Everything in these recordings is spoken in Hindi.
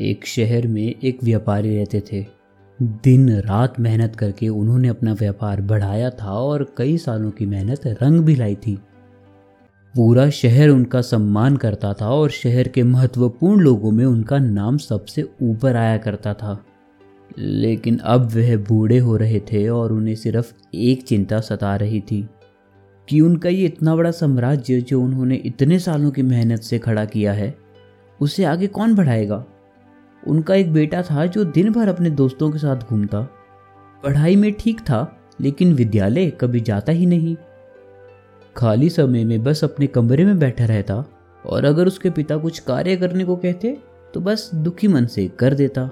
एक शहर में एक व्यापारी रहते थे। दिन रात मेहनत करके उन्होंने अपना व्यापार बढ़ाया था और कई सालों की मेहनत रंग भी लाई थी। पूरा शहर उनका सम्मान करता था और शहर के महत्वपूर्ण लोगों में उनका नाम सबसे ऊपर आया करता था। लेकिन अब वह बूढ़े हो रहे थे और उन्हें सिर्फ़ एक चिंता सता रही थी कि उनका ये इतना बड़ा साम्राज्य जो उन्होंने इतने सालों की मेहनत से खड़ा किया है, उसे आगे कौन बढ़ाएगा? उनका एक बेटा था जो दिन भर अपने दोस्तों के साथ घूमता। पढ़ाई में ठीक था, लेकिन विद्यालय कभी जाता ही नहीं। खाली समय में बस अपने कमरे में बैठा रहता और अगर उसके पिता कुछ कार्य करने को कहते तो बस दुखी मन से कर देता।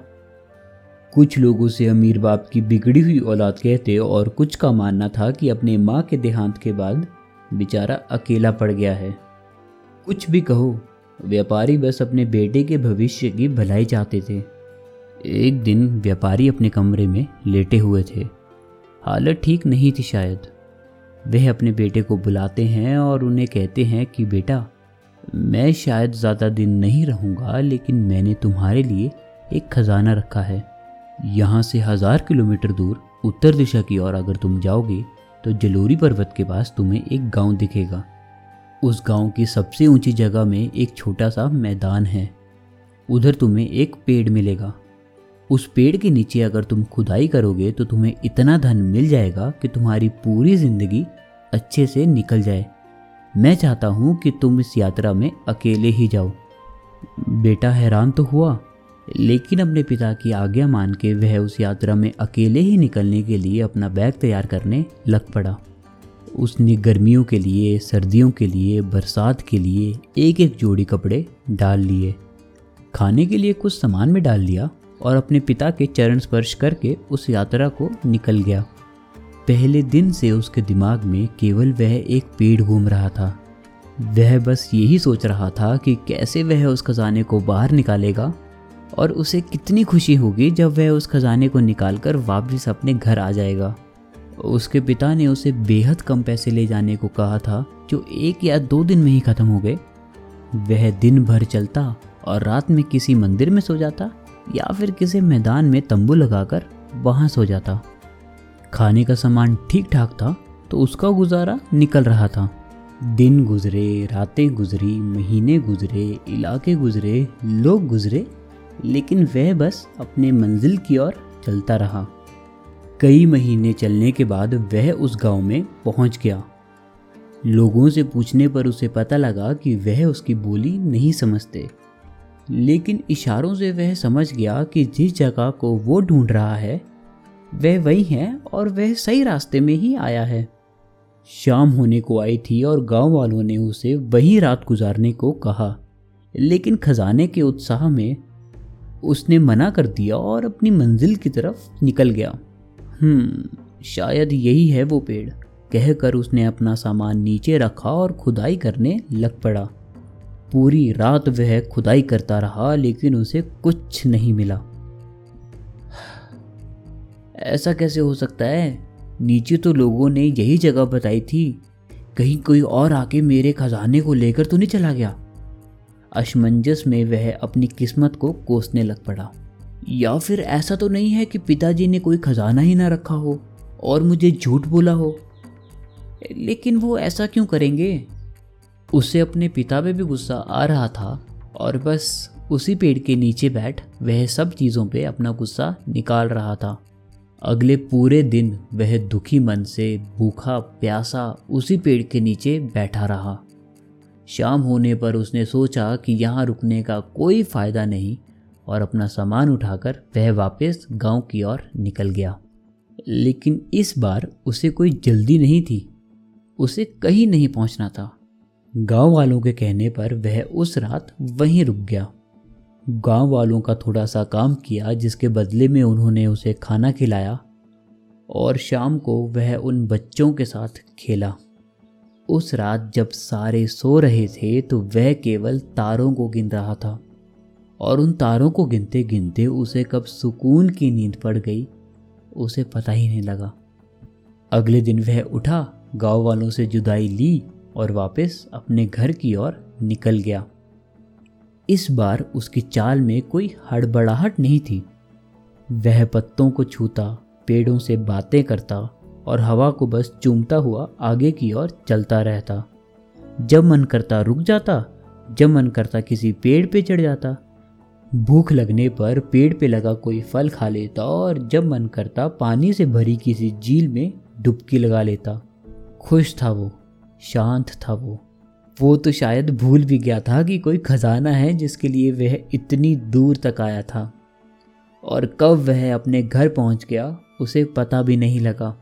कुछ लोग उसे अमीर बाप की बिगड़ी हुई औलाद कहते और कुछ का मानना था कि अपने माँ के देहांत के बाद बेचारा अकेला पड़ गया है। कुछ भी कहो व्यापारी बस अपने बेटे के भविष्य की भलाई चाहते थे। एक दिन व्यापारी अपने कमरे में लेटे हुए थे। हालत ठीक नहीं थी शायद। वह अपने बेटे को बुलाते हैं और उन्हें कहते हैं कि, बेटा, मैं शायद ज़्यादा दिन नहीं रहूँगा, लेकिन मैंने तुम्हारे लिए एक खजाना रखा है। यहाँ से हज़ार किलोमीटर दूर, उत्तर दिशा की ओर अगर तुम जाओगे तो जलोरी पर्वत के पास तुम्हें एक गाँव दिखेगा। उस गाँव की सबसे ऊँची जगह में एक छोटा सा मैदान है। उधर तुम्हें एक पेड़ मिलेगा। उस पेड़ के नीचे अगर तुम खुदाई करोगे तो तुम्हें इतना धन मिल जाएगा कि तुम्हारी पूरी ज़िंदगी अच्छे से निकल जाए। मैं चाहता हूँ कि तुम इस यात्रा में अकेले ही जाओ। बेटा हैरान तो हुआ, लेकिन अपने पिता की आज्ञा मान के वह उस यात्रा में अकेले ही निकलने के लिए अपना बैग तैयार करने लग पड़ा। उसने गर्मियों के लिए, सर्दियों के लिए, बरसात के लिए एक एक जोड़ी कपड़े डाल लिए। खाने के लिए कुछ सामान में डाल लिया और अपने पिता के चरण स्पर्श करके उस यात्रा को निकल गया। पहले दिन से उसके दिमाग में केवल वह एक पेड़ घूम रहा था। वह बस यही सोच रहा था कि कैसे वह उस खजाने को बाहर निकालेगा और उसे कितनी खुशी होगी जब वह उस खजाने को निकालकर वापस अपने घर आ जाएगा। उसके पिता ने उसे बेहद कम पैसे ले जाने को कहा था, जो एक या दो दिन में ही ख़त्म हो गए। वह दिन भर चलता और रात में किसी मंदिर में सो जाता या फिर किसी मैदान में तंबू लगाकर वहाँ सो जाता। खाने का सामान ठीक ठाक था तो उसका गुजारा निकल रहा था। दिन गुजरे, रातें गुजरी, महीने गुजरे, इलाके गुजरे, लोग गुजरे, लेकिन वह बस अपने मंजिल की ओर चलता रहा। कई महीने चलने के बाद वह उस गाँव में पहुँच गया। लोगों से पूछने पर उसे पता लगा कि वह उसकी बोली नहीं समझते। लेकिन इशारों से वह समझ गया कि जिस जगह को वो ढूंढ रहा है, वह वही है और वह सही रास्ते में ही आया है। शाम होने को आई थी और गाँव वालों ने उसे वहीं रात गुजारने को कहा। लेकिन खजाने के उत्साह में उसने मना कर दिया और अपनी मंजिल की तरफ़ निकल गया। हम्म शायद यही है वो पेड़। कहकर उसने अपना सामान नीचे रखा और खुदाई करने लग पड़ा। पूरी रात वह खुदाई करता रहा, लेकिन उसे कुछ नहीं मिला। ऐसा कैसे हो सकता है? नीचे तो लोगों ने यही जगह बताई थी। कहीं कोई और आके मेरे खजाने को लेकर तो नहीं चला गया? अशमंजस में वह अपनी किस्मत को कोसने लग पड़ा। या फिर ऐसा तो नहीं है कि पिताजी ने कोई खजाना ही ना रखा हो और मुझे झूठ बोला हो? लेकिन वो ऐसा क्यों करेंगे? उसे अपने पिता पे भी गुस्सा आ रहा था और बस उसी पेड़ के नीचे बैठ वह सब चीज़ों पे अपना गुस्सा निकाल रहा था। अगले पूरे दिन वह दुखी मन से, भूखा, प्यासा उसी पेड़ के नीचे बैठा रहा। शाम होने पर उसने सोचा कि यहाँ रुकने का कोई फ़ायदा नहीं और अपना सामान उठाकर वह वापस गाँव की ओर निकल गया। लेकिन इस बार उसे कोई जल्दी नहीं थी। उसे कहीं नहीं पहुँचना था। गाँव वालों के कहने पर वह उस रात वहीं रुक गया। गाँव वालों का थोड़ा सा काम किया, जिसके बदले में उन्होंने उसे खाना खिलाया और शाम को वह उन बच्चों के साथ खेला। उस रात जब सारे सो रहे थे तो वह केवल तारों को गिन रहा था। और उन तारों को गिनते गिनते उसे कब सुकून की नींद पड़ गई, उसे पता ही नहीं लगा। अगले दिन वह उठा, गाँव वालों से जुदाई ली और वापस अपने घर की ओर निकल गया। इस बार उसकी चाल में कोई हड़बड़ाहट नहीं थी। वह पत्तों को छूता, पेड़ों से बातें करता और हवा को बस चूमता हुआ आगे की ओर चलता रहता। जब मन करता रुक जाता, जब मन करता किसी पेड़ पे चढ़ जाता भूख लगने पर पेड़ पे लगा कोई फल खा लेता और जब मन करता पानी से भरी किसी झील में डुबकी लगा लेता। खुश था वो, शांत था वो। वो तो शायद भूल भी गया था कि कोई खजाना है जिसके लिए वह इतनी दूर तक आया था। और कब वह अपने घर पहुँच गया, उसे पता भी नहीं लगा।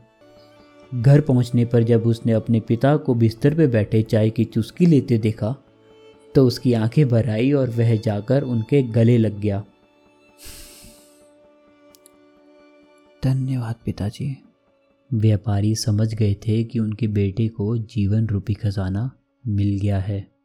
घर पहुँचने पर जब उसने अपने पिता को बिस्तर पर बैठे चाय की चुस्की लेते देखा तो उसकी आँखें भर आई और वह जाकर उनके गले लग गया। धन्यवाद पिताजी। व्यापारी समझ गए थे कि उनके बेटे को जीवन रूपी खजाना मिल गया है।